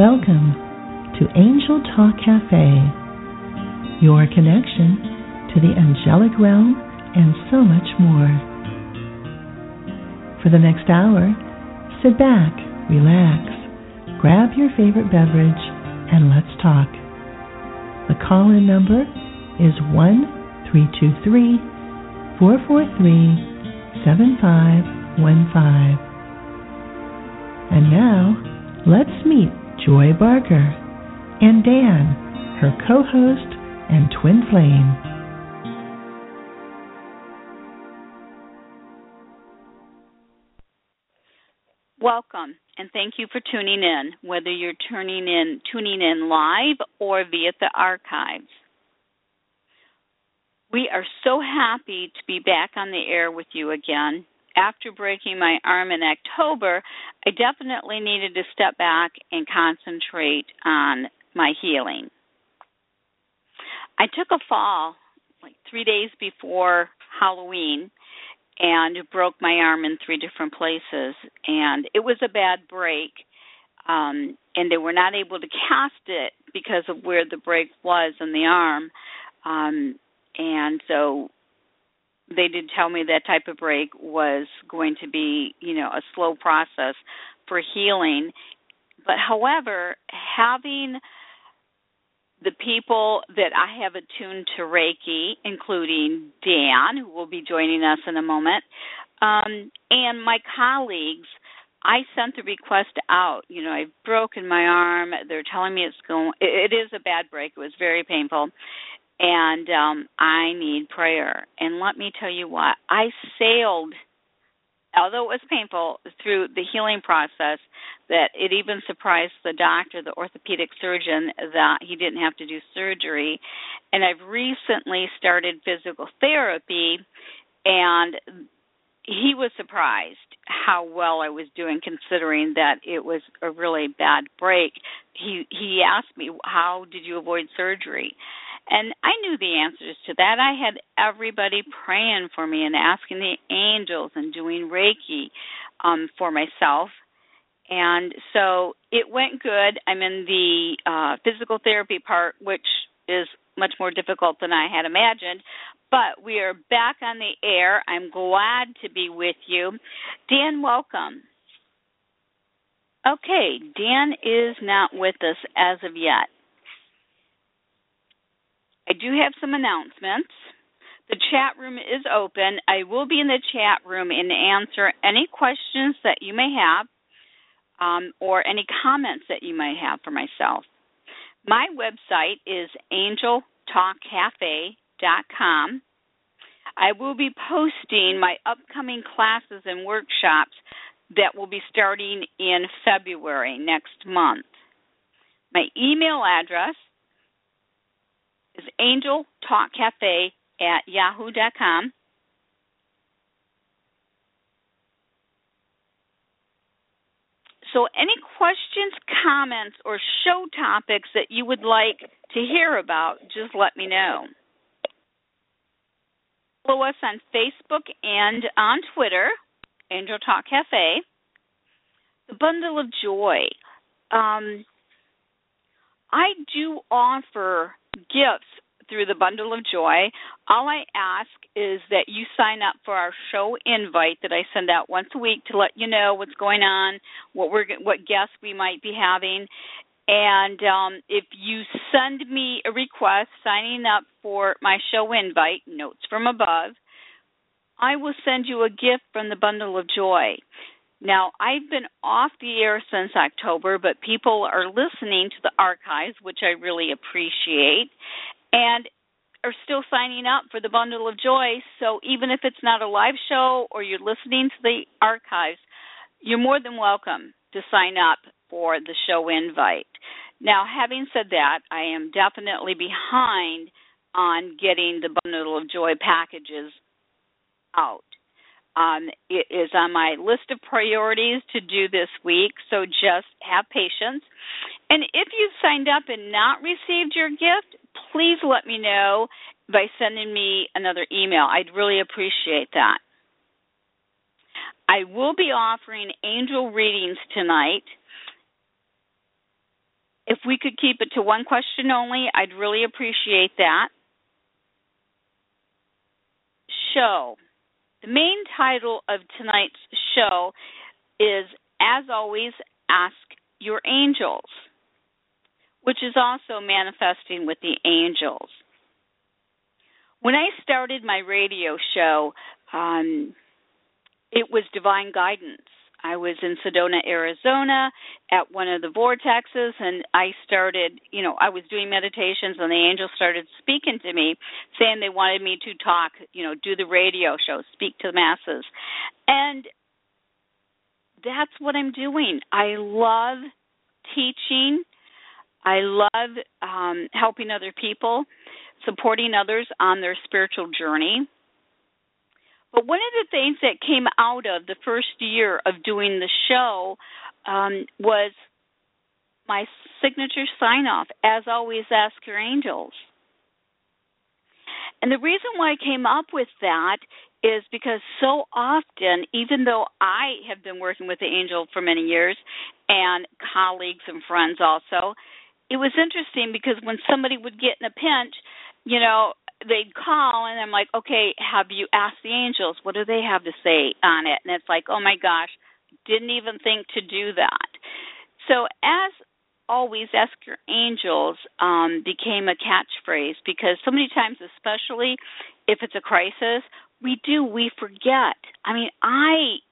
Welcome to Angel Talk Cafe, your connection to the angelic realm and so much more. For the next hour, sit back, relax, grab your favorite beverage, and let's talk. The call in number is 1 323 443 7515. And now, let's meet Joy Barker and Dan, her co host and twin flame. Welcome and thank you for tuning in, whether you're tuning in tuning in live or via the archives. We are so happy to be back on the air with you again after breaking my arm in October, I definitely needed to step back and concentrate on my healing. I took a fall like three days before Halloween and broke my arm in three different places. And it was a bad break. Um, and they were not able to cast it because of where the break was in the arm. Um, and so they did tell me that type of break was going to be, you know, a slow process for healing. But however, having the people that I have attuned to Reiki, including Dan, who will be joining us in a moment, um, and my colleagues, I sent the request out. You know, I've broken my arm. They're telling me it's going. It is a bad break. It was very painful, and um, I need prayer. And let me tell you what, I sailed, although it was painful, through the healing process that it even surprised the doctor, the orthopedic surgeon, that he didn't have to do surgery. And I've recently started physical therapy, and he was surprised how well I was doing considering that it was a really bad break. He he asked me, "How did you avoid surgery?" And I knew the answers to that. I had everybody praying for me and asking the angels and doing Reiki um, for myself. And so it went good. I'm in the uh, physical therapy part, which is much more difficult than I had imagined. But we are back on the air. I'm glad to be with you. Dan, welcome. Okay, Dan is not with us as of yet. I do have some announcements. The chat room is open. I will be in the chat room and answer any questions that you may have um, or any comments that you may have for myself. My website is angeltalkcafe.com. I will be posting my upcoming classes and workshops that will be starting in February next month. My email address is angeltalkcafe at yahoo.com. So, any questions, comments, or show topics that you would like to hear about, just let me know. Follow us on Facebook and on Twitter, Angel Talk Cafe. The Bundle of Joy. Um, I do offer gifts through the bundle of joy. All i ask is that you sign up for our show invite that i send out once a week to let you know what's going on what we're what guests we might be having. And um, if you send me a request signing up for my show invite notes from above i will send you a gift from the bundle of joy now, I've been off the air since October, but people are listening to the archives, which I really appreciate, and are still signing up for the Bundle of Joy. So even if it's not a live show or you're listening to the archives, you're more than welcome to sign up for the show invite. Now, having said that, I am definitely behind on getting the Bundle of Joy packages out. Um, it is on my list of priorities to do this week, so just have patience. And if you've signed up and not received your gift, please let me know by sending me another email. I'd really appreciate that. I will be offering angel readings tonight. If we could keep it to one question only, I'd really appreciate that. Show. The main title of tonight's show is, as always, Ask Your Angels, which is also manifesting with the angels. When I started my radio show, um, it was divine guidance. I was in Sedona, Arizona at one of the vortexes and I started, you know, I was doing meditations and the angels started speaking to me saying they wanted me to talk, you know, do the radio show, speak to the masses. And that's what I'm doing. I love teaching. I love um helping other people, supporting others on their spiritual journey. But one of the things that came out of the first year of doing the show um, was my signature sign off, as always, ask your angels. And the reason why I came up with that is because so often, even though I have been working with the angel for many years and colleagues and friends also, it was interesting because when somebody would get in a pinch, you know, they'd call and I'm like, okay, have you asked the angels? What do they have to say on it? And it's like, oh my gosh, didn't even think to do that. So as always, ask your angels um, became a catchphrase because so many times, especially if it's a crisis, we do we forget. I mean, I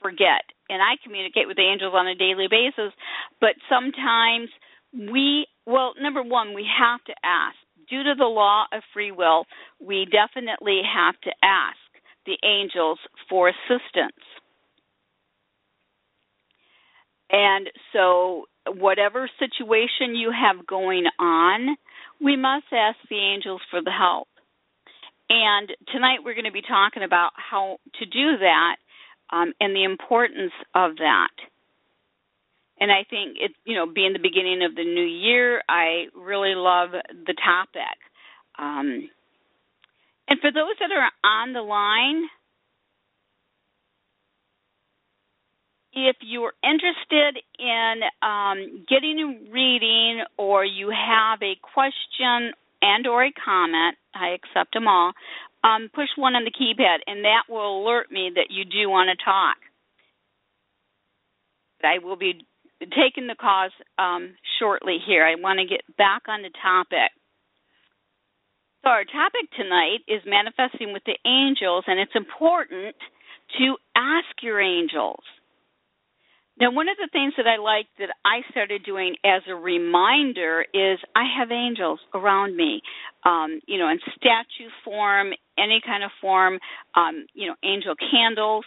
forget and I communicate with the angels on a daily basis, but sometimes we well, number one, we have to ask due to the law of free will, we definitely have to ask the angels for assistance. And so, whatever situation you have going on, we must ask the angels for the help. And tonight we're going to be talking about how to do that um, and the importance of that and I think it you know being the beginning of the new year, I really love the topic. Um, and for those that are on the line, if you're interested in um, getting a reading or you have a question and or a comment, I accept them all. Um, push one on the keypad, and that will alert me that you do want to talk. I will be taking the cause um, shortly here. I want to get back on the topic. So, our topic tonight is manifesting with the angels, and it's important to ask your angels. Now, one of the things that I like that I started doing as a reminder is I have angels around me, um, you know, in statue form, any kind of form, um, you know, angel candles.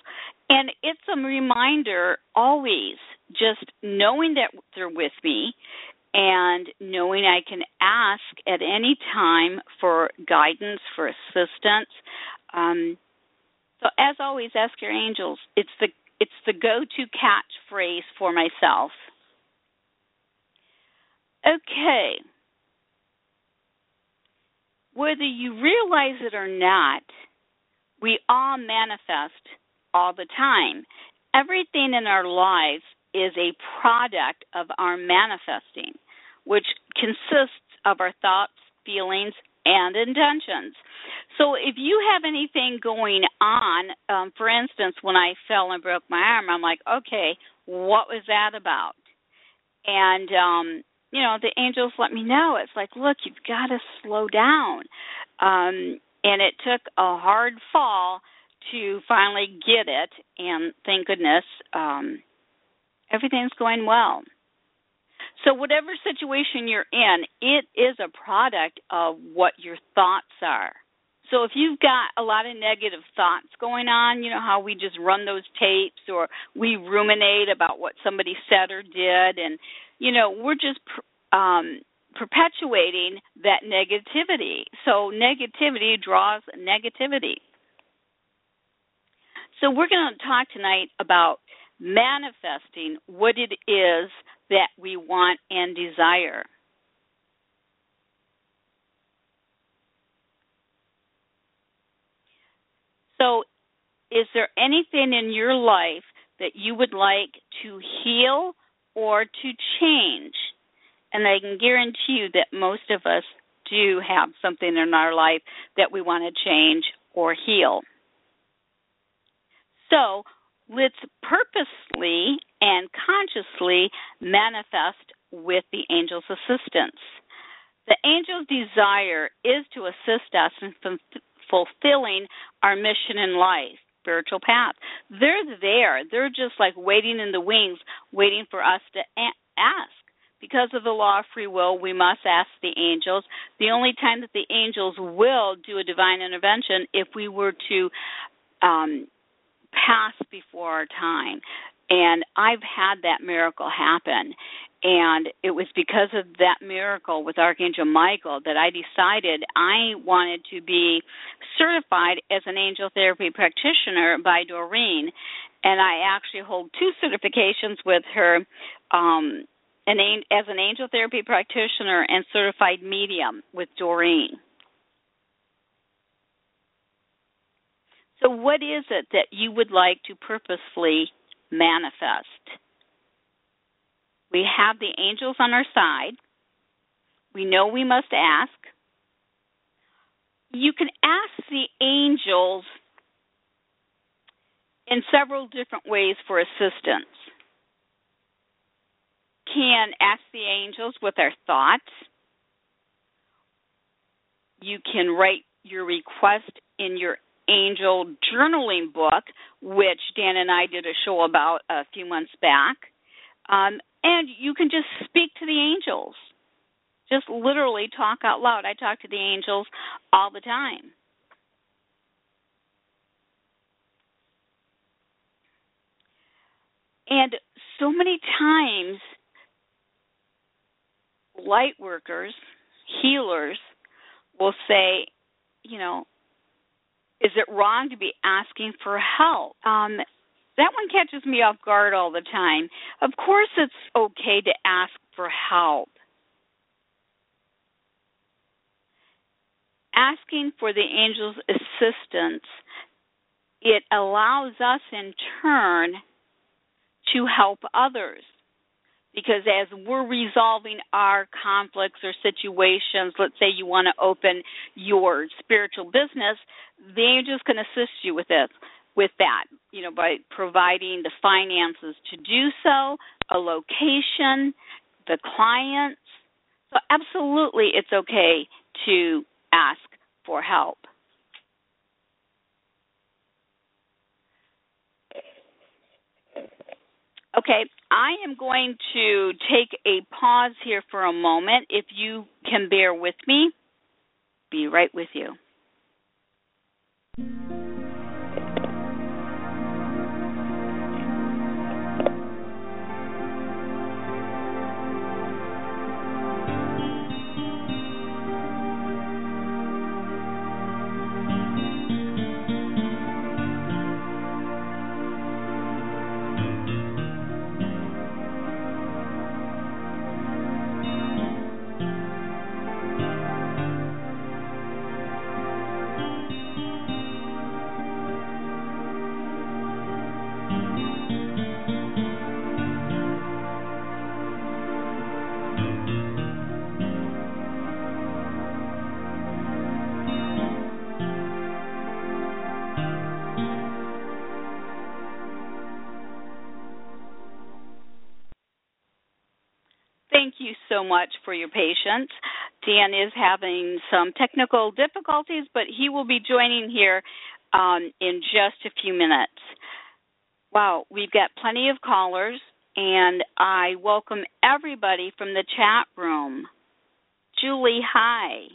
And it's a reminder always just knowing that they're with me and knowing I can ask at any time for guidance, for assistance. Um, so as always, ask your angels. It's the it's the go-to catchphrase for myself. Okay. Whether you realize it or not, we all manifest all the time. Everything in our lives is a product of our manifesting, which consists of our thoughts, feelings, and intentions. So if you have anything going on, um, for instance, when I fell and broke my arm, I'm like, okay, what was that about? And um, you know, the angels let me know. It's like, look, you've got to slow down. Um, and it took a hard fall to finally get it, and thank goodness, um, everything's going well. So, whatever situation you're in, it is a product of what your thoughts are. So, if you've got a lot of negative thoughts going on, you know how we just run those tapes or we ruminate about what somebody said or did, and, you know, we're just um, perpetuating that negativity. So, negativity draws negativity. So, we're going to talk tonight about manifesting what it is that we want and desire. So, is there anything in your life that you would like to heal or to change? And I can guarantee you that most of us do have something in our life that we want to change or heal. So let's purposely and consciously manifest with the angel's assistance. The angel's desire is to assist us in f- fulfilling our mission in life, spiritual path. They're there. They're just like waiting in the wings, waiting for us to a- ask. Because of the law of free will, we must ask the angels. The only time that the angels will do a divine intervention if we were to um, pass before our time. And I've had that miracle happen. And it was because of that miracle with Archangel Michael that I decided I wanted to be certified as an angel therapy practitioner by Doreen. And I actually hold two certifications with her um, an, as an angel therapy practitioner and certified medium with Doreen. So, what is it that you would like to purposefully manifest? We have the angels on our side. We know we must ask. You can ask the angels in several different ways for assistance. Can ask the angels with our thoughts. You can write your request in your angel journaling book, which Dan and I did a show about a few months back. Um, and you can just speak to the angels. Just literally talk out loud. I talk to the angels all the time. And so many times, light workers, healers will say, you know, is it wrong to be asking for help? Um, that one catches me off guard all the time. Of course, it's okay to ask for help. Asking for the angel's assistance, it allows us in turn to help others. Because as we're resolving our conflicts or situations, let's say you want to open your spiritual business, the angel's can assist you with this with that, you know, by providing the finances to do so, a location, the clients. So, absolutely, it's okay to ask for help. Okay, I am going to take a pause here for a moment. If you can bear with me, be right with you. Much for your patience. Dan is having some technical difficulties, but he will be joining here um, in just a few minutes. Wow, we've got plenty of callers, and I welcome everybody from the chat room. Julie, hi.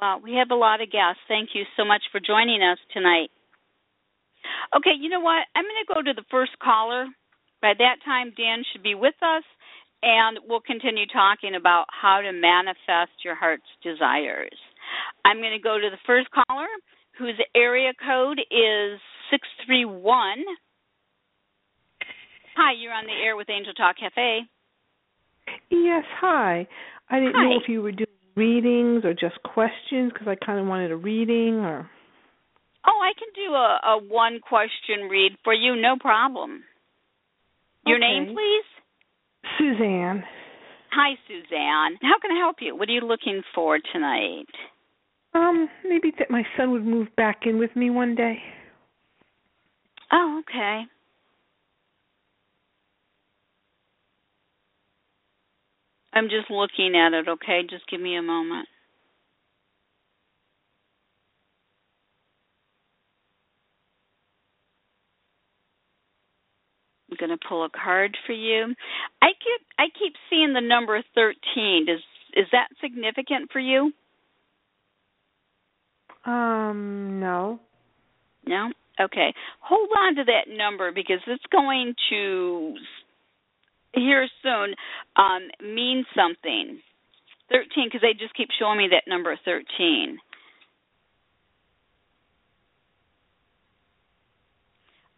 Wow, we have a lot of guests. Thank you so much for joining us tonight. Okay, you know what? I'm going to go to the first caller by that time, Dan should be with us, and we'll continue talking about how to manifest your heart's desires. I'm going to go to the first caller, whose area code is 631. Hi, you're on the air with Angel Talk Cafe. Yes, hi. I didn't hi. know if you were doing readings or just questions because I kind of wanted a reading or. Oh, I can do a, a one question read for you, no problem. Your okay. name, please? Suzanne. Hi, Suzanne. How can I help you? What are you looking for tonight? Um, maybe that my son would move back in with me one day. Oh, okay. I'm just looking at it, okay? Just give me a moment. Going to pull a card for you. I keep I keep seeing the number 13. Does is that significant for you? Um, no. No? Okay. Hold on to that number because it's going to here soon um mean something. 13 because they just keep showing me that number 13.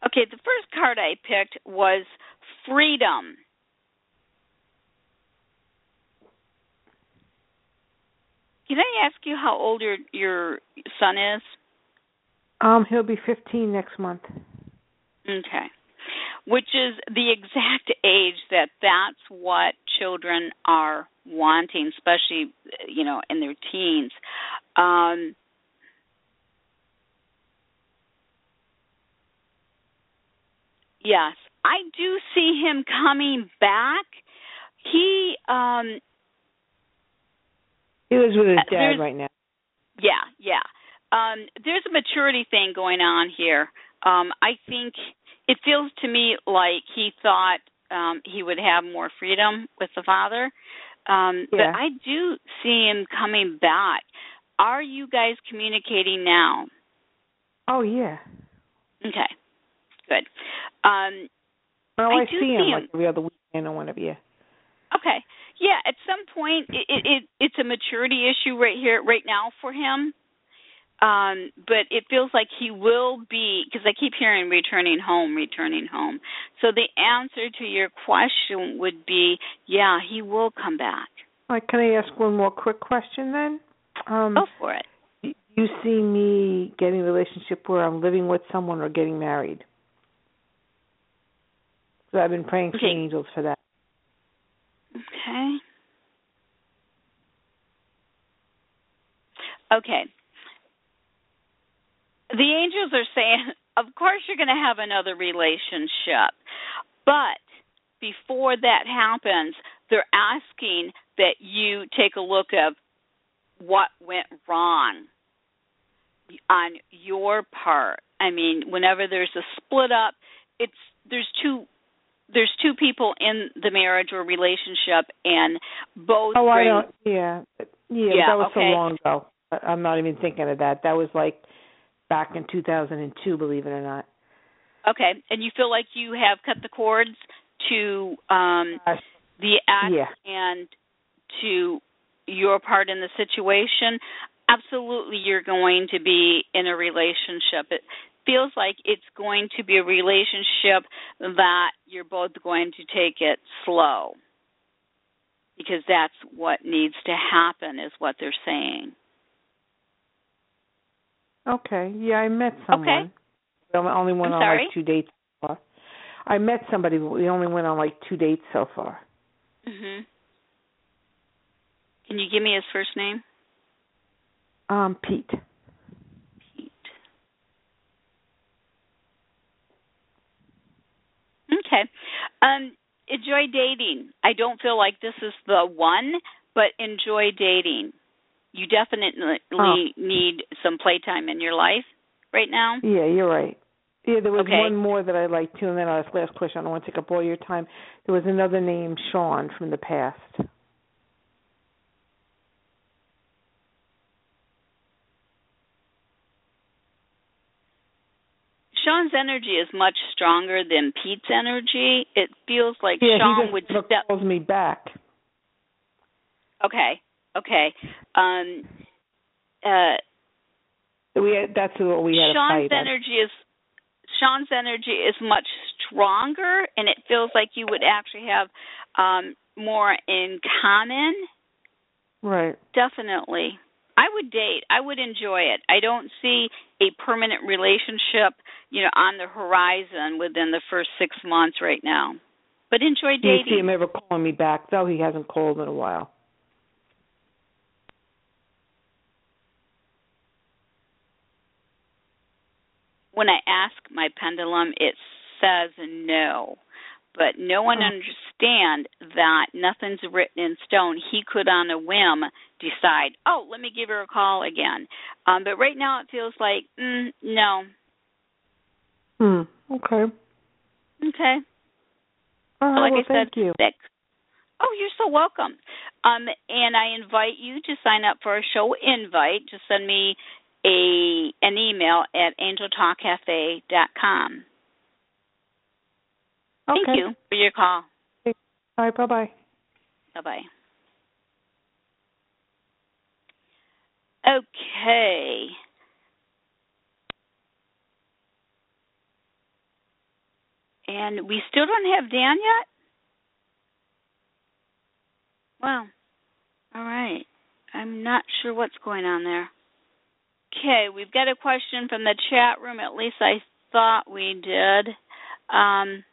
Okay, the first card I picked was freedom. Can I ask you how old your your son is? Um, he'll be 15 next month. Okay. Which is the exact age that that's what children are wanting, especially you know in their teens. Um, yes, I do see him coming back. He um He lives with his Uh, dad right now. Yeah, yeah. Um, there's a maturity thing going on here. Um, I think it feels to me like he thought um, he would have more freedom with the father. Um, Yeah. But I do see him coming back. Are you guys communicating now? Oh yeah. Okay, good. Um, Well, I I, do see him him. like every other weekend or whenever. Yeah. Okay. Yeah, at some point it, it, it it's a maturity issue right here right now for him. Um but it feels like he will be because I keep hearing returning home, returning home. So the answer to your question would be yeah, he will come back. Right, can I ask one more quick question then? Um, Go for it. you see me getting a relationship where I'm living with someone or getting married? So I've been praying for the angels for that. Okay. Okay. The angels are saying, of course, you're going to have another relationship. But before that happens, they're asking that you take a look of what went wrong on your part. I mean, whenever there's a split up, it's there's two there's two people in the marriage or relationship and both Oh, I don't. Yeah, yeah. Yeah, that was so long ago. I- I'm not even thinking of that. That was like back in 2002, believe it or not. okay and you feel like you have cut the cords to um Uh, the ex yeah. and to your part in the situation absolutely you're going to be in a relationship it feels like it's going to be a relationship that you're both going to take it slow because that's what needs to happen is what they're saying Okay. Yeah, I met someone. okay. we only went I'm on sorry? like two dates so far. I met somebody, but we only went on like two dates so far. mhm can you give me his first name Um, Pete. Pete. Okay. Um, enjoy dating. I don't feel like this is the one, but enjoy dating. You definitely Oh. need some playtime in your life right now. Yeah, you're right. Yeah, there was Okay. one more that I'd like too, and then our last question. I don't want to take up all your time. There was another name, Sean, from the past. Sean's energy is much stronger than Pete's energy. It feels like Yeah, Sean he just would step. calls me back. Okay. Okay. Um. Uh. We had, that's what we had Sean's a fight. on. energy is Sean's energy is much stronger, and it feels like you would actually have um, more in common. Right. Definitely, I would date. I would enjoy it. I don't see a permanent relationship, you know, on the horizon within the first six months right now. But enjoy dating. Do you see him ever calling me back? Though he hasn't called in a while. when I ask my pendulum, it says no. But no one Oh. understand that nothing's written in stone. He could, on a whim, decide, oh, let me give her a call again. Um, but right now, it feels like, mm, no. Hmm. Okay. Okay. Right. like well, I said, thank you. Oh, you're so welcome. Um, and I invite you to sign up for a show invite. Just send me a an email at angeltalkcafe.com. Thank Okay. you for your call. All right. Bye bye. Bye bye. Okay. And we still don't have Dan yet? Well, all right. I'm not sure what's going on there. Okay, we've got a question from the chat room. At least I thought we did. Um,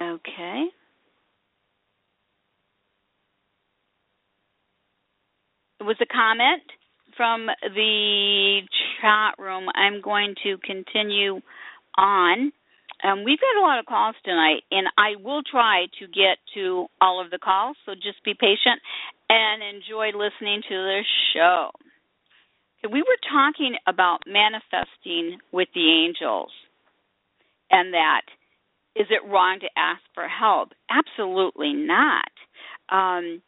okay. It was a comment from the chat room. I'm going to continue on. Um, we've got a lot of calls tonight, and I will try to get to all of the calls, so just be patient and enjoy listening to the show. We were talking about manifesting with the angels and that is it wrong to ask for help? Absolutely not. Um,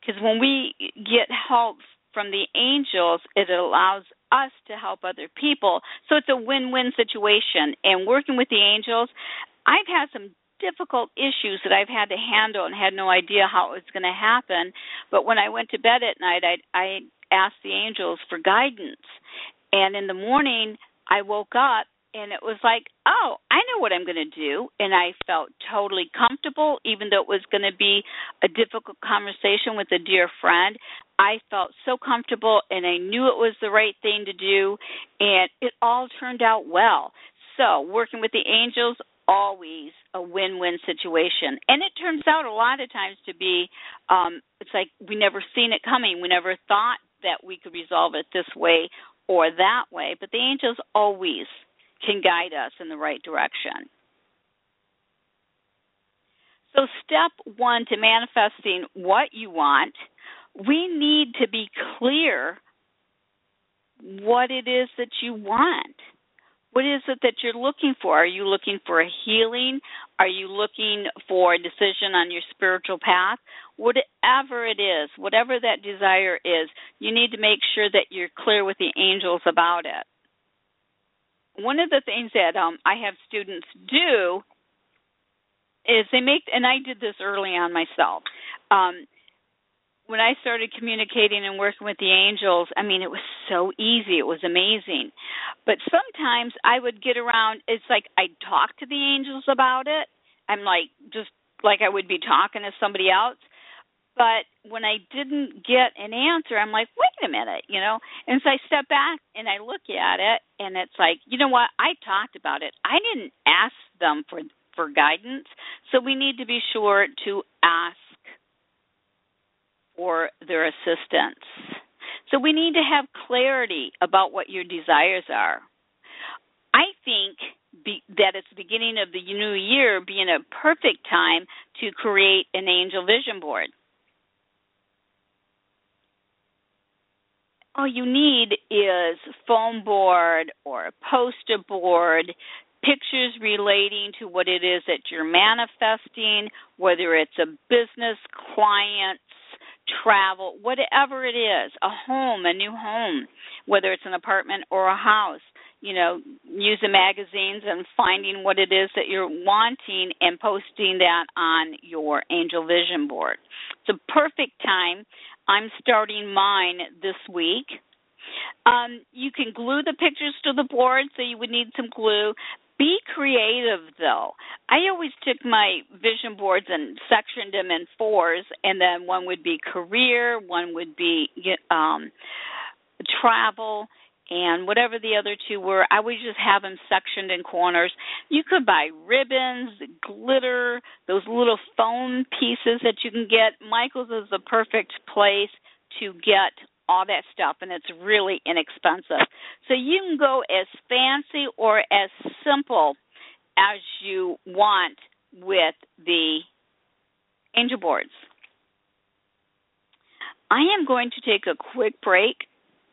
because when we get help from the angels, it allows us to help other people. So it's a win win situation. And working with the angels, I've had some difficult issues that I've had to handle and had no idea how it was going to happen. But when I went to bed at night, I, I asked the angels for guidance. And in the morning, I woke up and it was like, oh, I know what I'm going to do. And I felt totally comfortable, even though it was going to be a difficult conversation with a dear friend. I felt so comfortable and I knew it was the right thing to do. And it all turned out well. So, working with the angels, always a win win situation. And it turns out a lot of times to be um, it's like we never seen it coming. We never thought that we could resolve it this way or that way. But the angels always can guide us in the right direction. So, step one to manifesting what you want, we need to be clear what it is that you want. What is it that you're looking for? Are you looking for a healing? Are you looking for a decision on your spiritual path? Whatever it is, whatever that desire is, you need to make sure that you're clear with the angels about it one of the things that um, I have students do is they make, and I did this early on myself. Um, when I started communicating and working with the angels, I mean, it was so easy. It was amazing. But sometimes I would get around, it's like I'd talk to the angels about it. I'm like, just like I would be talking to somebody else. But when I didn't get an answer, I'm like, wait a minute, you know? And so I step back and I look at it and it's like, you know what? I talked about it. I didn't ask them for for guidance. So we need to be sure to ask for their assistance. So we need to have clarity about what your desires are. I think be, that it's the beginning of the new year being a perfect time to create an angel vision board. All you need is foam board or a poster board, pictures relating to what it is that you're manifesting, whether it's a business, clients, travel, whatever it is, a home, a new home, whether it's an apartment or a house. You know, using magazines and finding what it is that you're wanting and posting that on your Angel Vision board. It's a perfect time I'm starting mine this week. Um, you can glue the pictures to the board, so you would need some glue. Be creative, though. I always took my vision boards and sectioned them in fours, and then one would be career, one would be um, travel, and whatever the other two were, I would just have them sectioned in corners. You could buy ribbons, glitter, those little foam pieces that you can get. Michael's is the perfect place to get all that stuff, and it's really inexpensive. So you can go as fancy or as simple as you want with the angel boards. I am going to take a quick break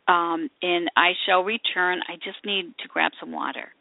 um, and I shall return. I just need to grab some water.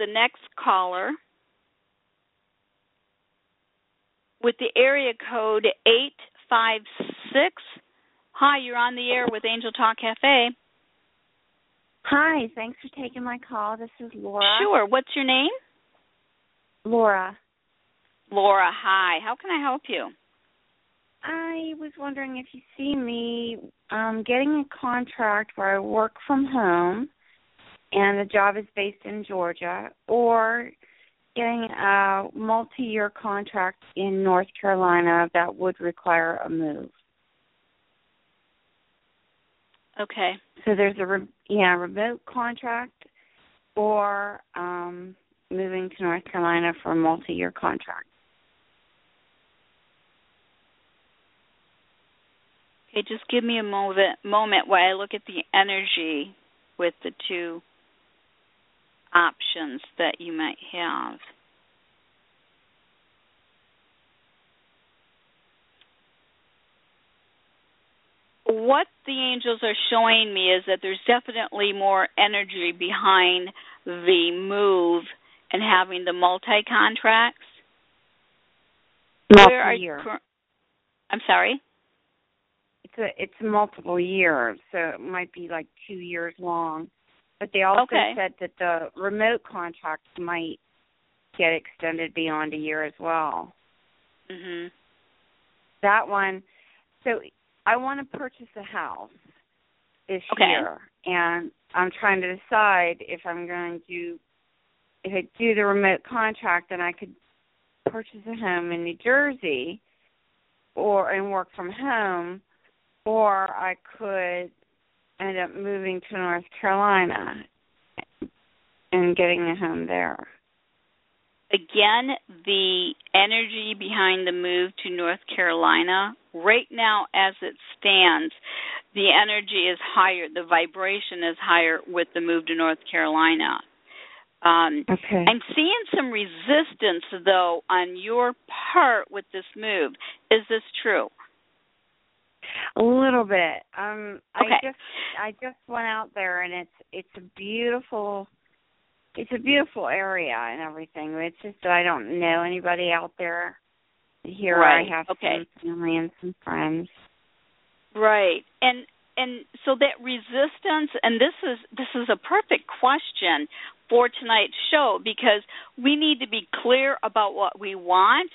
The next caller with the area code 856. Hi, you're on the air with Angel Talk Cafe. Hi, thanks for taking my call. This is Laura. Sure. What's your name? Laura. Laura, hi. How can I help you? I was wondering if you see me um getting a contract where I work from home and the job is based in Georgia, or getting a multi year contract in North Carolina that would require a move. Okay. So there's a re- yeah remote contract or um moving to North Carolina for a multi year contract. Okay, just give me a moment moment while I look at the energy with the two options that you might have. What the angels are showing me is that there's definitely more energy behind the move and having the multi contracts. Multi-year. I'm sorry. It's a it's multiple years, so it might be like two years long. But they also okay. said that the remote contracts might get extended beyond a year as well. Mhm. That one. So I want to purchase a house this Okay. year, and I'm trying to decide if I'm going to if I do the remote contract, then I could purchase a home in New Jersey, or and work from home, or I could end up moving to North Carolina and getting a home there. Again, the energy behind the move to North Carolina, right now as it stands, the energy is higher, the vibration is higher with the move to North Carolina. Um, Okay. I'm seeing some resistance, though, on your part with this move. Is this true? A little bit. Um I Okay. just I just went out there and it's it's a beautiful it's a beautiful area and everything. It's just I don't know anybody out there. Here Right. I have Okay. some family and some friends. Right. And and so that resistance and this is this is a perfect question for tonight's show because we need to be clear about what we want.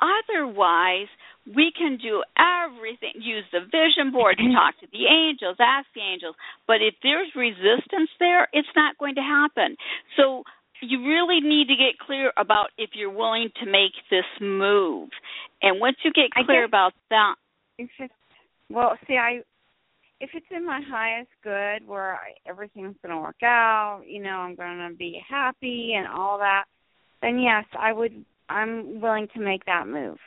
Otherwise, we can do everything, use the vision board to talk to the angels, ask the angels, but if there's resistance there, it's not going to happen. So you really need to get clear about if you're willing to make this move. And once you get clear guess- about that, It's just well, see, I if it's in my highest good where I, everything's going to work out, you know, I'm going to be happy and all that, then yes, I would. I'm willing to make that move.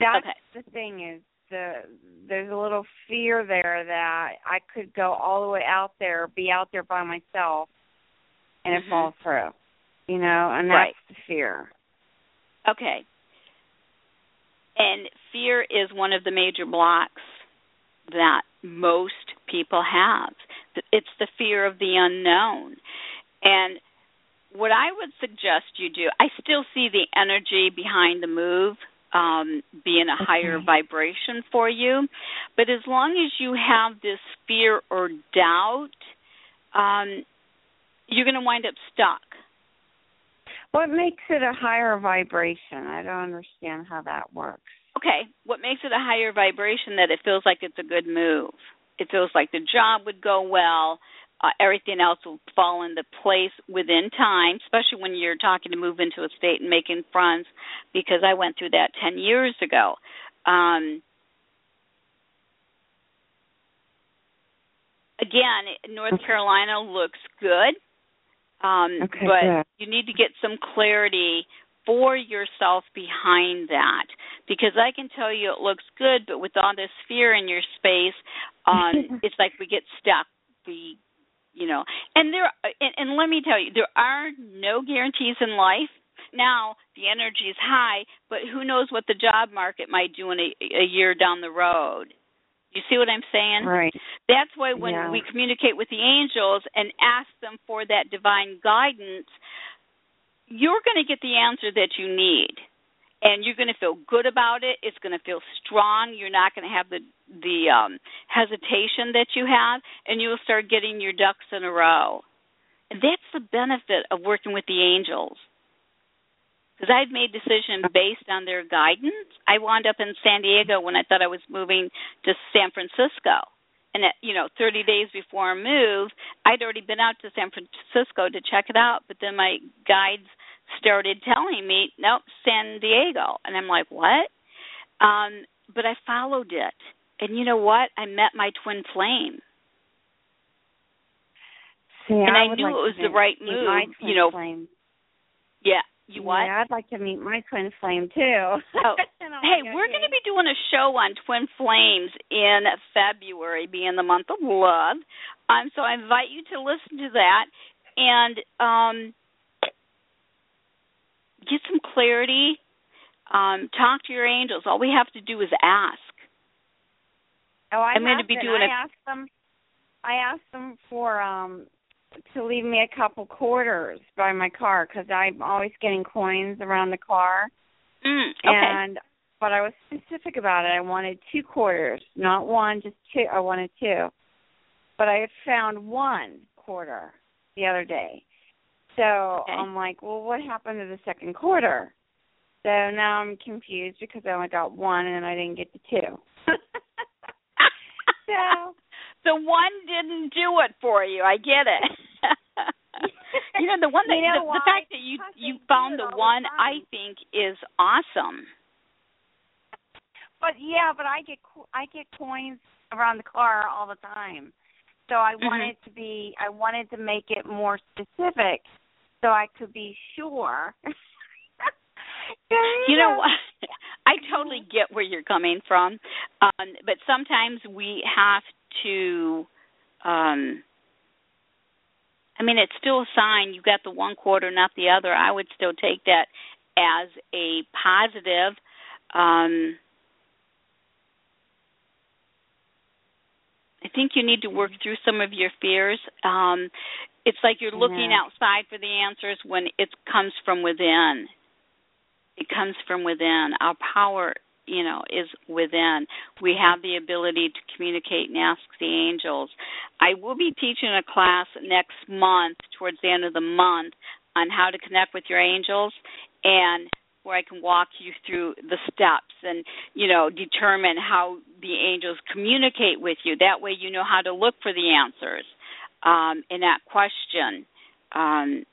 That's Okay. the thing is the there's a little fear there that I could go all the way out there, be out there by myself, and it Mhm. falls through. You know, and that's Right. the fear. Okay. And fear is one of the major blocks that most people have. It's the fear of the unknown. And what I would suggest you do, I still see the energy behind the move um, in a okay. higher vibration for you. But as long as you have this fear or doubt, um, you're going to wind up stuck. What makes it a higher vibration? I don't understand how that works. Okay, what makes it a higher vibration that it feels like it's a good move. It feels like the job would go well, uh, everything else will fall into place within time, especially when you're talking to move into a state and making friends, because I went through that 10 years ago. Um, again, North Carolina looks good, um, okay, but good. you need to get some clarity for yourself behind that because I can tell you it looks good, but with all this fear in your space, um, it's like we get stuck. We you know. And there and, and let me tell you there are no guarantees in life. Now the energy is high but who knows what the job market might do in a, a year down the road. You see what i'm saying? Right. That's why when yeah. we communicate with the angels and ask them for that divine guidance you're going to get the answer that you need and you're going to feel good about it. It's going to feel strong. You're not going to have the the um, hesitation that you have, and you will start getting your ducks in a row. And that's the benefit of working with the angels. Because I've made decisions based on their guidance. I wound up in San Diego when I thought I was moving to San Francisco. And at, you know, 30 days before I moved, I'd already been out to San Francisco to check it out. But then my guides started telling me, nope, San Diego. And I'm like, what? Um, but I followed it. And you know what? I met my twin flame. See, and I, I knew like it was the right move. You know, flame. yeah. You what? Yeah, I'd like to meet my twin flame too. Oh. hey, we're going to be doing a show on twin flames in February, being the month of love. Um, so I invite you to listen to that. And um, get some clarity. Um, talk to your angels. All we have to do is ask. Oh, I am going to be doing I a. asked them. I asked them for um to leave me a couple quarters by my car because I'm always getting coins around the car. Mm, okay. And but I was specific about it. I wanted two quarters, not one, just two. I wanted two. But I had found one quarter the other day. So okay. I'm like, well, what happened to the second quarter? So now I'm confused because I only got one and I didn't get the two. so the one didn't do it for you. I get it. you know the one that you know the, the fact that you you found the one the I think is awesome. But yeah, but I get I get coins around the car all the time. So I mm-hmm. wanted to be I wanted to make it more specific so I could be sure. you know what? I totally get where you're coming from. Um, but sometimes we have to um I mean it's still a sign you got the one quarter not the other. I would still take that as a positive. Um I think you need to work through some of your fears. Um, it's like you're looking yeah. outside for the answers when it comes from within. It comes from within. Our power, you know, is within. We have the ability to communicate and ask the angels. I will be teaching a class next month, towards the end of the month, on how to connect with your angels and where I can walk you through the steps and you know determine how the angels communicate with you. That way, you know how to look for the answers um, in that question, um,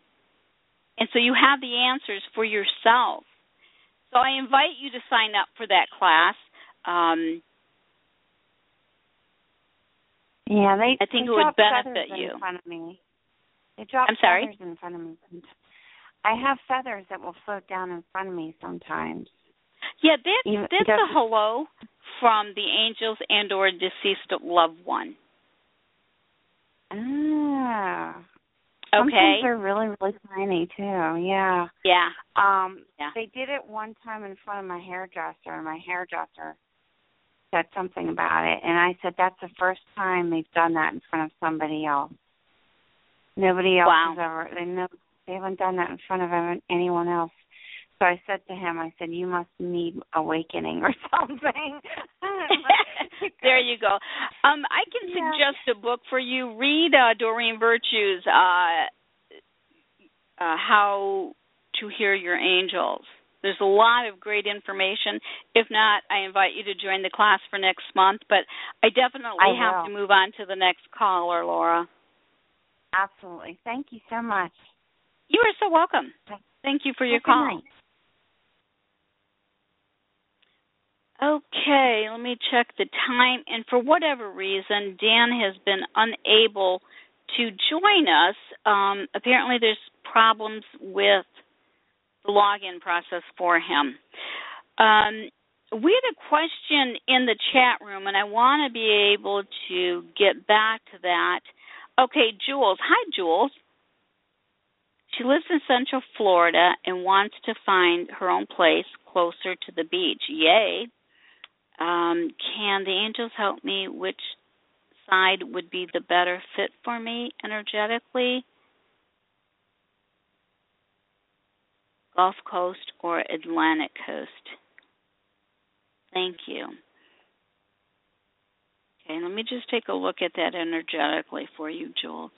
and so you have the answers for yourself. So I invite you to sign up for that class. Um, yeah, they. I think they it would benefit you. In front of me. They drop I'm sorry. feathers in front of me. I have feathers that will float down in front of me sometimes. Yeah, that's Even, that's a hello from the angels and or deceased loved one. Ah. Okay. Sometimes they're really, really tiny too. Yeah. Yeah. Um yeah. they did it one time in front of my hairdresser and my hairdresser said something about it, and I said that's the first time they've done that in front of somebody else. Nobody else wow. has ever. They know they haven't done that in front of anyone else. So I said to him, I said, "You must need awakening or something." there you go. Um, I can yeah. suggest a book for you. Read uh, Doreen Virtue's uh, uh, "How to Hear Your Angels." There's a lot of great information. If not, I invite you to join the class for next month. But I definitely I have to move on to the next caller, Laura. Absolutely. Thank you so much. You are so welcome. Thank you for your call. Night. Okay, let me check the time. And for whatever reason, Dan has been unable to join us. Um, apparently, there's problems with the login process for him. Um, we had a question in the chat room, and I want to be able to get back to that. Okay, Jules. Hi, Jules. She lives in Central Florida and wants to find her own place closer to the beach. Yay. Um, can the angels help me? Which side would be the better fit for me energetically? Gulf Coast or Atlantic Coast? Thank you. Okay, let me just take a look at that energetically for you, Jules.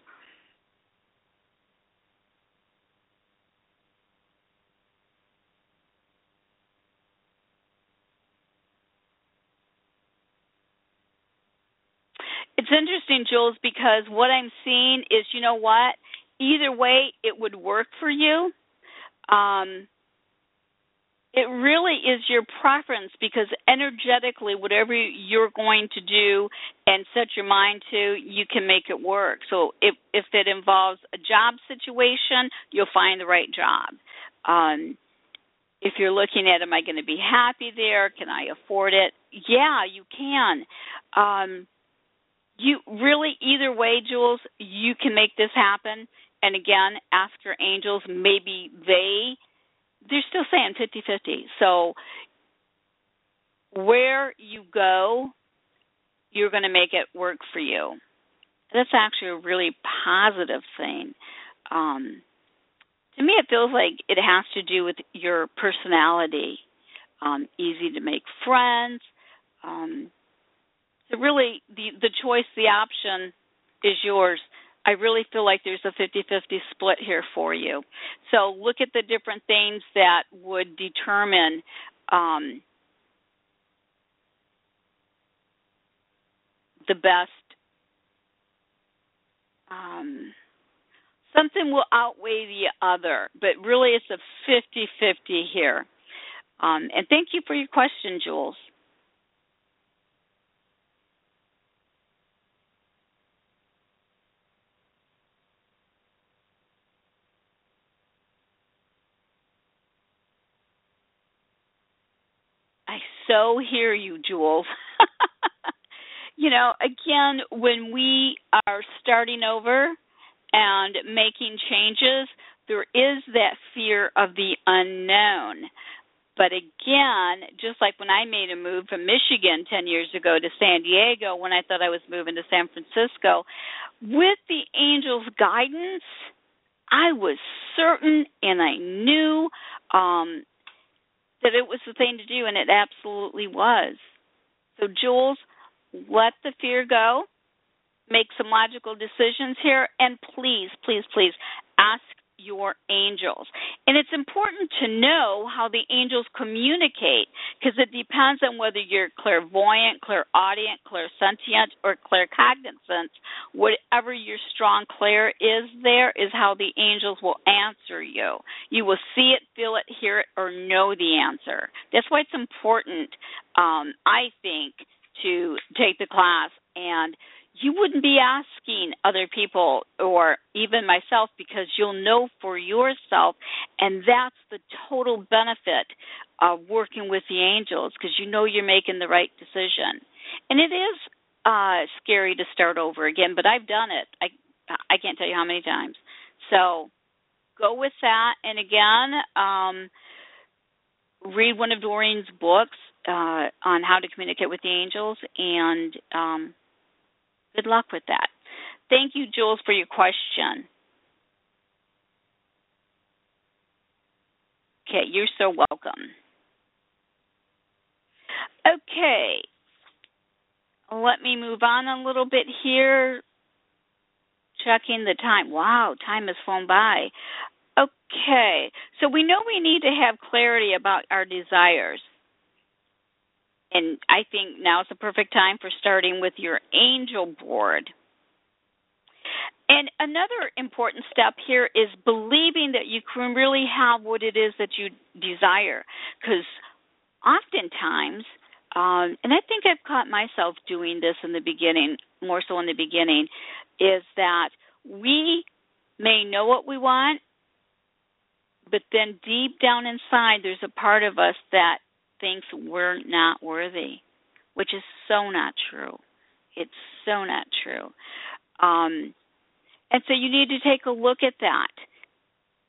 It's interesting, Jules, because what I'm seeing is, you know what? Either way, it would work for you. Um, it really is your preference because energetically, whatever you're going to do and set your mind to, you can make it work. So if if it involves a job situation, you'll find the right job. Um, if you're looking at, am I going to be happy there? Can I afford it? Yeah, you can. Um, you really either way, Jules, you can make this happen. And again, ask your angels. Maybe they they're still saying 50-50. So where you go, you're going to make it work for you. That's actually a really positive thing. Um, to me, it feels like it has to do with your personality. Um, easy to make friends. Um, really, the the choice, the option, is yours. I really feel like there's a 50-50 split here for you. So look at the different things that would determine um, the best. Um, something will outweigh the other, but really it's a 50-50 here. Um, and thank you for your question, Jules. I so hear you, Jules. you know, again, when we are starting over and making changes, there is that fear of the unknown. But again, just like when I made a move from Michigan 10 years ago to San Diego when I thought I was moving to San Francisco, with the angel's guidance, I was certain and I knew um, that it was the thing to do, and it absolutely was. So, Jules, let the fear go, make some logical decisions here, and please, please, please ask your angels. And it's important to know how the angels communicate because it depends on whether you're clairvoyant, clairaudient, clairsentient, or claircognizant. Whatever your strong clair is, there is how the angels will answer you. You will see it, feel it, hear it, or know the answer. That's why it's important, um, I think, to take the class and you wouldn't be asking other people or even myself because you'll know for yourself and that's the total benefit of working with the angels because you know you're making the right decision. And it is uh scary to start over again but i've done it. I i can't tell you how many times. So go with that. And again um read one of doreen's books uh, on how to communicate with the angels, and um, good luck with that. Thank you, Jules, for your question. Okay, you're so welcome. Okay, let me move on a little bit here. Checking the time. Wow, time has flown by. Okay, so we know we need to have clarity about our desires. And I think now is the perfect time for starting with your angel board. And another important step here is believing that you can really have what it is that you desire. Because oftentimes, um, and I think I've caught myself doing this in the beginning, more so in the beginning, is that we may know what we want, but then deep down inside, there's a part of us that thinks we're not worthy, which is so not true. It's so not true. Um, and so you need to take a look at that.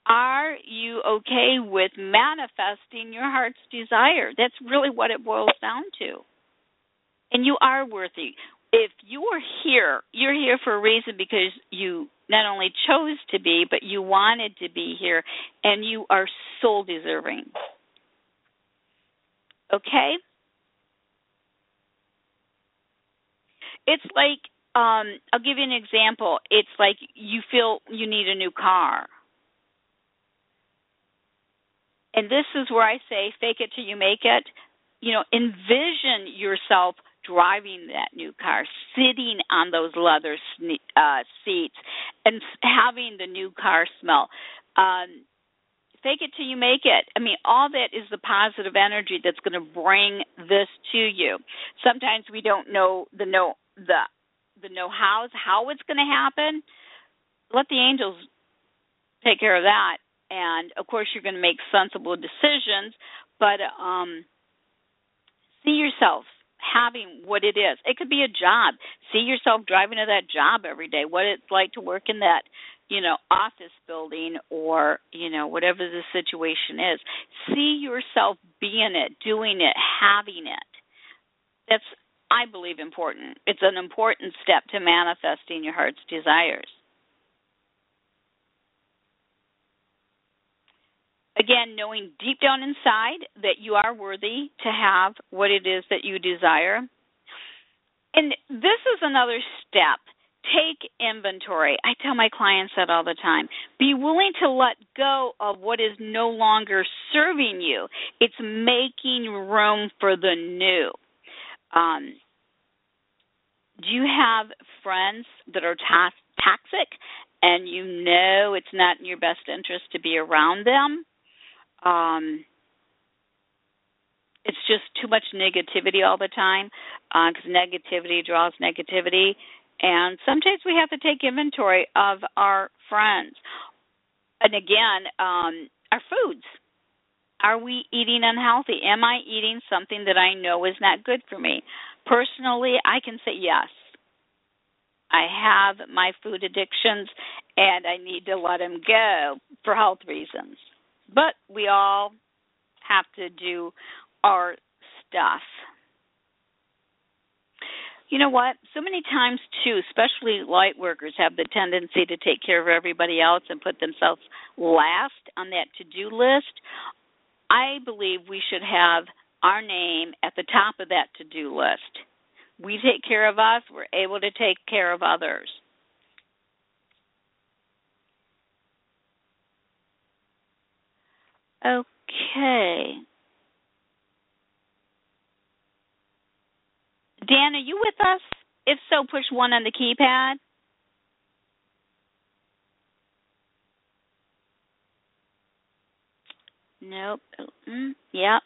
Are you okay with manifesting your heart's desire? That's really what it boils down to. And you are worthy. If you are here, you're here for a reason because you not only chose to be, but you wanted to be here, and you are soul deserving. Okay? It's like um I'll give you an example. It's like you feel you need a new car. And this is where I say fake it till you make it. You know, envision yourself driving that new car, sitting on those leather uh, seats, and having the new car smell. Um, fake it till you make it. I mean, all that is the positive energy that's going to bring this to you. Sometimes we don't know the know the the know hows how it's going to happen. Let the angels take care of that, and of course you're going to make sensible decisions. But um, see yourself having what it is. It could be a job. See yourself driving to that job every day. What it's like to work in that, you know, office building or, you know, whatever the situation is. See yourself being it, doing it, having it. That's I believe important. It's an important step to manifesting your heart's desires. Again, knowing deep down inside that you are worthy to have what it is that you desire. And this is another step. Take inventory. I tell my clients that all the time. Be willing to let go of what is no longer serving you. It's making room for the new. Um, do you have friends that are toxic and you know it's not in your best interest to be around them? um it's just too much negativity all the time because uh, negativity draws negativity and sometimes we have to take inventory of our friends. And again um our foods. Are we eating unhealthy? Am i eating something that i know is not good for me? Personally i can say yes. I have my food addictions and i need to let them go for health reasons. But we all have to do our stuff. You know what? So many times, too, especially light workers have the tendency to take care of everybody else and put themselves last on that to do list. I believe we should have our name at the top of that to do list. We take care of us, we're able to take care of others. Okay. Dan, are you with us? If so, push one on the keypad. Nope. Mm, yep.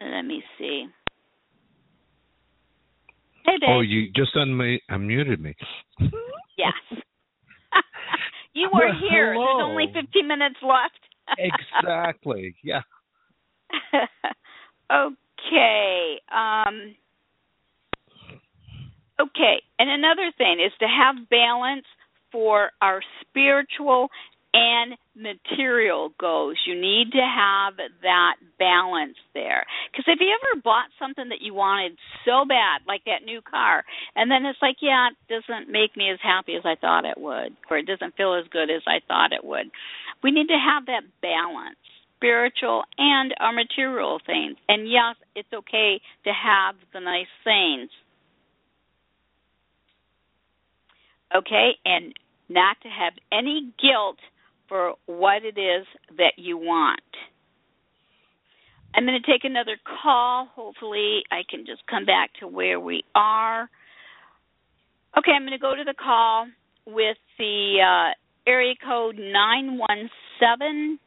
Let me see. Hey, babe. Oh, you just unmu- unmuted me. yes. you were here. Hello. There's only 15 minutes left exactly. Yeah. okay. Um Okay, and another thing is to have balance for our spiritual and material goes. You need to have that balance there. Because if you ever bought something that you wanted so bad, like that new car, and then it's like, yeah, it doesn't make me as happy as I thought it would, or it doesn't feel as good as I thought it would. We need to have that balance spiritual and our material things. And yes, it's okay to have the nice things. Okay, and not to have any guilt for what it is that you want. I'm going to take another call. Hopefully, I can just come back to where we are. Okay, I'm going to go to the call with the uh, area code 917.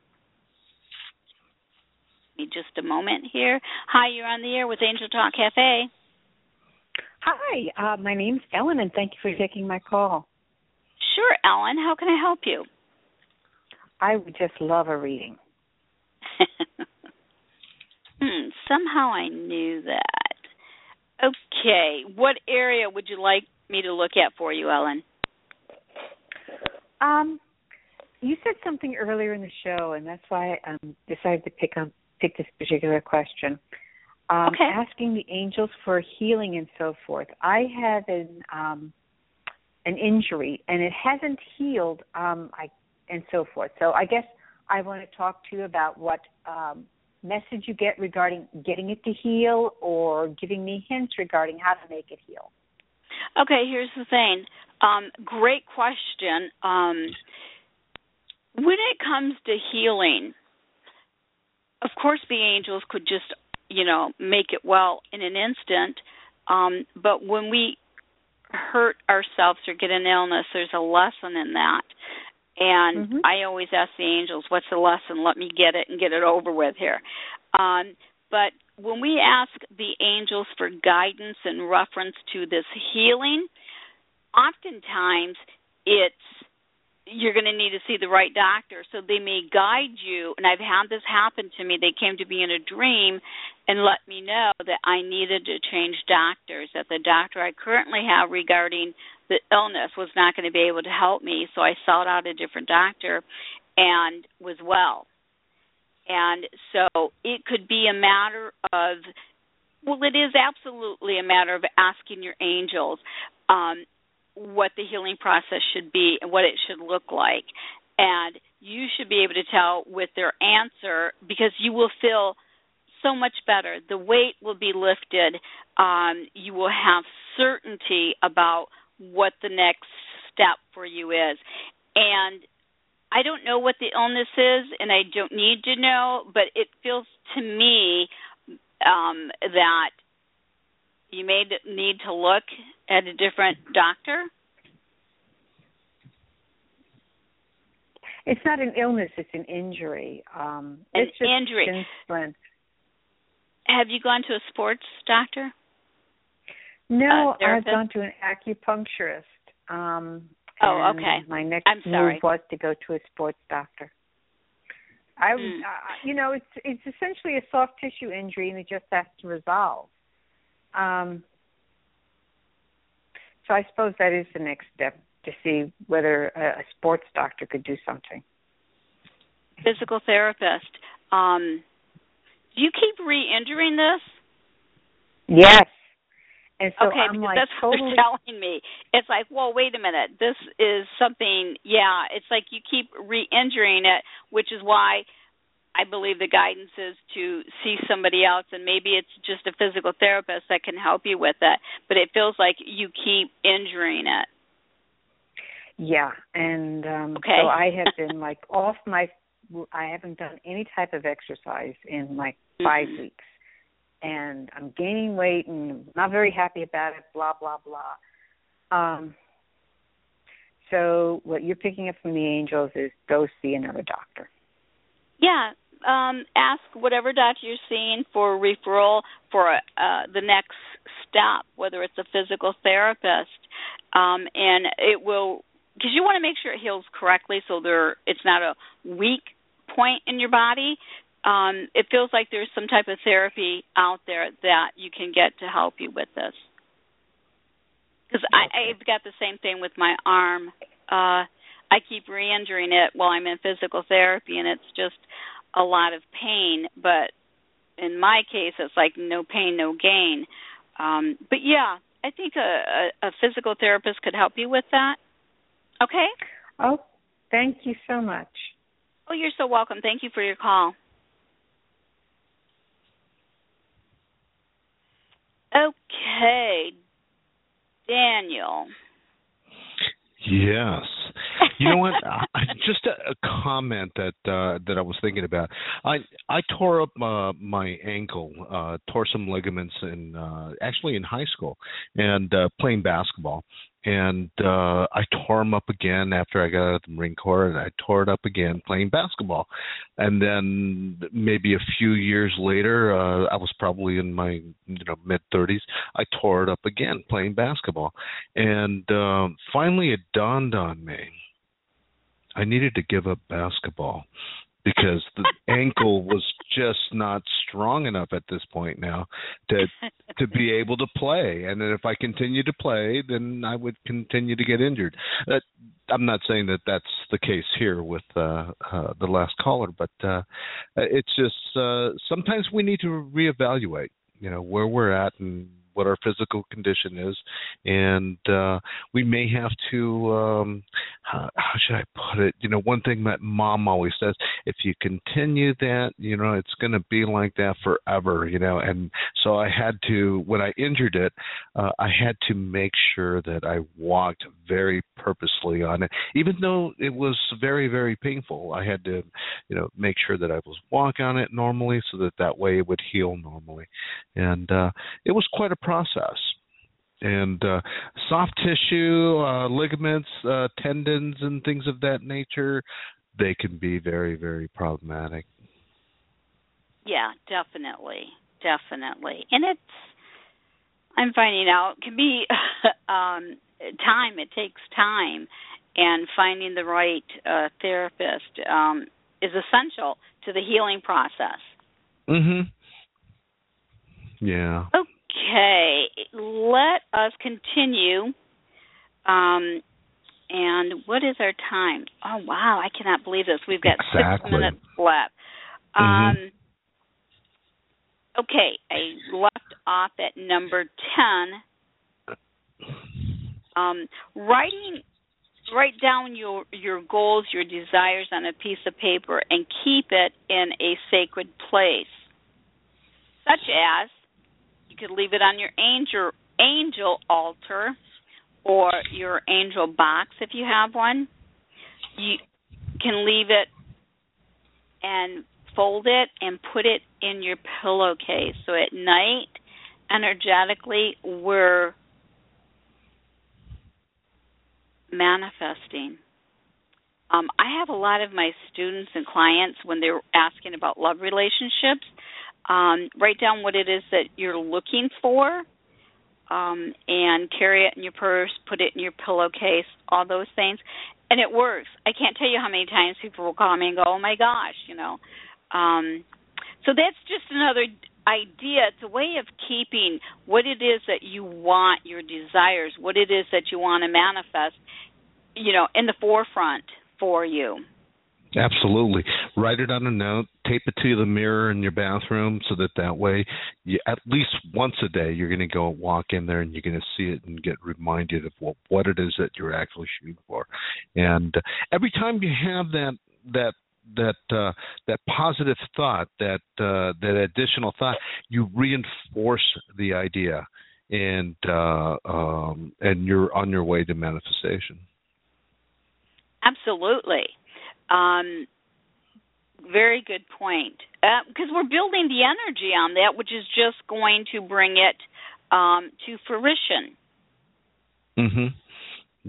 Just a moment here. Hi, you're on the air with Angel Talk Cafe. Hi, uh, my name's Ellen, and thank you for taking my call. Sure, Ellen. How can I help you? I would just love a reading. hmm, somehow I knew that. Okay, what area would you like me to look at for you, Ellen? Um, you said something earlier in the show, and that's why I um, decided to pick up pick this particular question. Um, okay. Asking the angels for healing and so forth. I have an um, an injury, and it hasn't healed. Um, I and so forth. So I guess I want to talk to you about what um, message you get regarding getting it to heal, or giving me hints regarding how to make it heal. Okay, here's the thing. Um, great question. Um, when it comes to healing, of course, the angels could just, you know, make it well in an instant. Um, but when we hurt ourselves or get an illness, there's a lesson in that. And mm-hmm. I always ask the angels, "What's the lesson? Let me get it and get it over with here." Um, but when we ask the angels for guidance in reference to this healing, oftentimes it's you're going to need to see the right doctor. So they may guide you. And I've had this happen to me. They came to me in a dream and let me know that I needed to change doctors, that the doctor I currently have regarding the illness was not going to be able to help me. So I sought out a different doctor and was well. And so it could be a matter of, well, it is absolutely a matter of asking your angels. Um, what the healing process should be and what it should look like. And you should be able to tell with their answer because you will feel so much better. The weight will be lifted. Um, you will have certainty about what the next step for you is. And I don't know what the illness is, and I don't need to know, but it feels to me um, that you may need to look at a different doctor? It's not an illness; it's an injury. Um, an it's just injury. Splints. Have you gone to a sports doctor? No, uh, I've gone to an acupuncturist. Um, oh, okay. My next I'm sorry. move was to go to a sports doctor. I, mm. uh, you know, it's it's essentially a soft tissue injury, and it just has to resolve. Um, so I suppose that is the next step to see whether a, a sports doctor could do something. Physical therapist. Um, do you keep re-injuring this? Yes. And so okay, I'm because like that's totally... what they're telling me. It's like, well, wait a minute. This is something. Yeah, it's like you keep re-injuring it, which is why I believe the guidance is to see somebody else, and maybe it's just a physical therapist that can help you with it. But it feels like you keep injuring it. Yeah, and um okay. so I have been like off my. I haven't done any type of exercise in like 5 mm-hmm. weeks, and I'm gaining weight and not very happy about it. Blah blah blah. Um. So what you're picking up from the angels is go see another doctor. Yeah, um, ask whatever doctor you're seeing for referral for uh, the next step, whether it's a physical therapist, um, and it will because you want to make sure it heals correctly, so there it's not a weak point in your body. Um, it feels like there's some type of therapy out there that you can get to help you with this. Because okay. I've got the same thing with my arm. Uh, I keep re-injuring it while I'm in physical therapy, and it's just a lot of pain. But in my case, it's like no pain, no gain. Um, but yeah, I think a, a, a physical therapist could help you with that. Okay. Oh, thank you so much. Oh, you're so welcome. Thank you for your call. Okay, Daniel. Yes. You know what? I, just a, a comment that uh, that I was thinking about. I I tore up uh, my ankle, uh, tore some ligaments in uh, actually in high school, and uh, playing basketball and uh I tore them up again after I got out of the Marine Corps and I tore it up again playing basketball. And then maybe a few years later, uh I was probably in my you know mid 30s, I tore it up again playing basketball. And uh, finally it dawned on me I needed to give up basketball because the ankle was just not strong enough at this point now to to be able to play. And if i continue to play then i would continue to get injured. Uh, i'm not saying that that's the case here with uh, uh the last caller but uh it's just uh sometimes we need to reevaluate you know where we're at and what our physical condition is, and uh, we may have to. Um, how, how should I put it? You know, one thing that mom always says: if you continue that, you know, it's going to be like that forever. You know, and so I had to when I injured it, uh, I had to make sure that I walked very purposely on it, even though it was very very painful. I had to, you know, make sure that I was walking on it normally, so that that way it would heal normally, and uh, it was quite a process. And uh, soft tissue, uh, ligaments, uh, tendons, and things of that nature, they can be very, very problematic. Yeah, definitely, definitely, and it's. I'm finding out can be um, time. It takes time, and finding the right uh, therapist um, is essential to the healing process. Mhm. Yeah. Okay. Okay, let us continue. Um, and what is our time? Oh wow, I cannot believe this. We've got exactly. six minutes left. Mm-hmm. Um, okay, I left off at number ten. Um, writing, write down your your goals, your desires on a piece of paper, and keep it in a sacred place, such as you could leave it on your angel angel altar or your angel box if you have one. You can leave it and fold it and put it in your pillowcase. So at night, energetically, we're manifesting. Um, I have a lot of my students and clients when they're asking about love relationships um, write down what it is that you're looking for um, and carry it in your purse, put it in your pillowcase, all those things. And it works. I can't tell you how many times people will call me and go, "Oh my gosh," you know. Um, so that's just another idea. It's a way of keeping what it is that you want, your desires, what it is that you want to manifest, you know, in the forefront for you. Absolutely. Write it on a note, tape it to the mirror in your bathroom so that that way, you, at least once a day, you're going to go walk in there and you're going to see it and get reminded of what, what it is that you're actually shooting for. And every time you have that that that uh, that positive thought, that uh, that additional thought, you reinforce the idea, and uh, um, and you're on your way to manifestation. Absolutely. Um, very good point. Because uh, we're building the energy on that, which is just going to bring it um, to fruition. Mhm.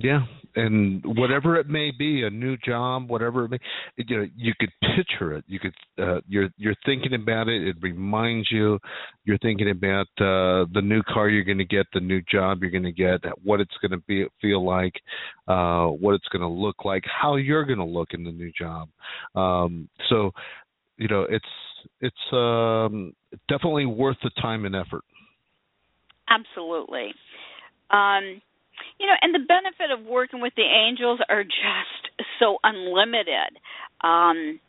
Yeah, and whatever it may be, a new job, whatever it may, you know, you could picture it. You could, uh, you're you're thinking about it. It reminds you. You're thinking about uh, the new car you're going to get, the new job you're going to get, what it's going to be feel like, uh, what it's going to look like, how you're going to look in the new job. Um, so, you know, it's it's um, definitely worth the time and effort. Absolutely. Um, you know, and the benefit of working with the angels are just so unlimited. Um,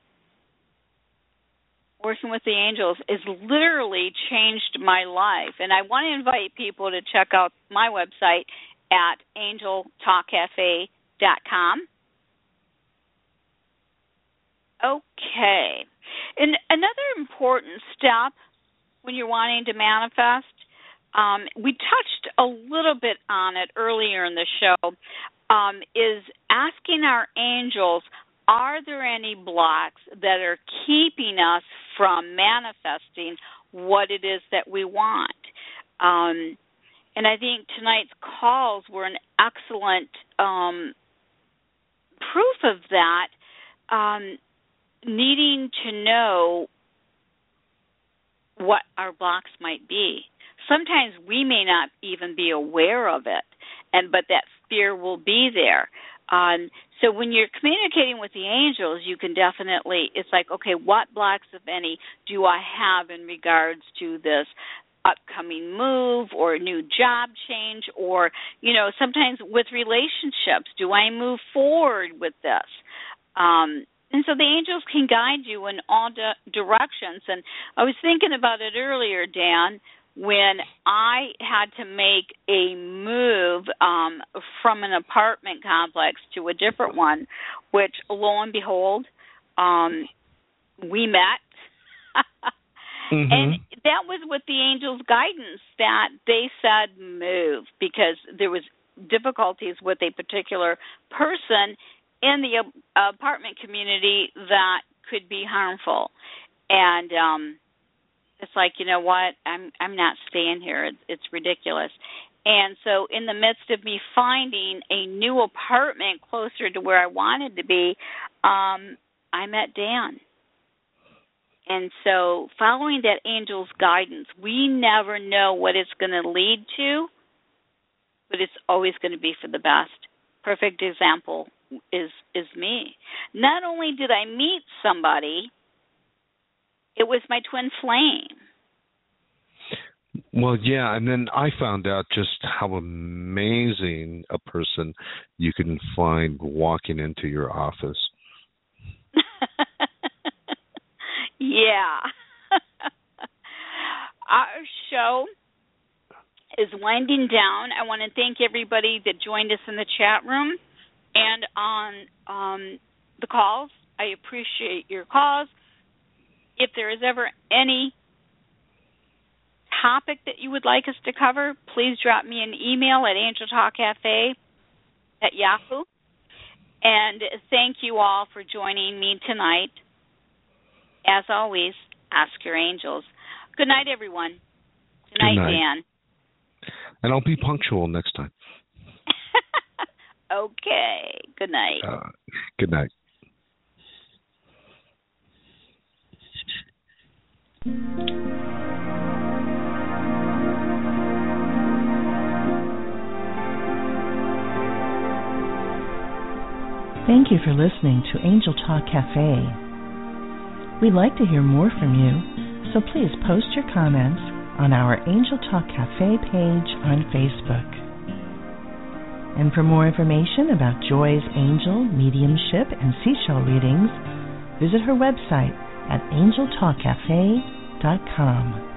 working with the angels has literally changed my life. And I want to invite people to check out my website at angeltalkcafe.com. Okay. And another important step when you're wanting to manifest, um, we touched a little bit on it earlier in the show, um, is asking our angels are there any blocks that are keeping us from manifesting what it is that we want? Um, and I think tonight's calls were an excellent um, proof of that. Um, needing to know what our blocks might be. Sometimes we may not even be aware of it, and but that fear will be there. Um, so when you're communicating with the angels, you can definitely, it's like, okay, what blocks, if any, do I have in regards to this upcoming move or new job change or, you know, sometimes with relationships, do I move forward with this? Um, and so the angels can guide you in all di- directions. And I was thinking about it earlier, Dan, when I had to make a move um, from an apartment complex to a different one, which lo and behold, um, we met. mm-hmm. And that was with the angels' guidance that they said move because there was difficulties with a particular person in the apartment community that could be harmful. And um it's like you know what? I'm i'm not staying here. It's, it's ridiculous. And so in the midst of me finding a new apartment closer to where i wanted to be um i met dan. And so following that angel's guidance we never know what it's going to lead to but it's always going to be for the best. Perfect example is is me. Not only did i meet somebody it was my twin flame. Well, yeah, and then I found out just how amazing a person you can find walking into your office. yeah. Our show is winding down. I want to thank everybody that joined us in the chat room and on um, the calls. I appreciate your calls if there is ever any topic that you would like us to cover, please drop me an email at angeltalkcafe at yahoo. And thank you all for joining me tonight. As always, ask your angels. Good night, everyone. Good night, Good night. Dan. And I'll be punctual next time. okay. Good night. Uh, good night. Thank you for listening to Angel Talk Cafe. We'd like to hear more from you, so please post your comments on our Angel Talk Cafe page on Facebook. And for more information about Joy's angel, mediumship, and seashell readings, visit her website at angeltalkcafe.com.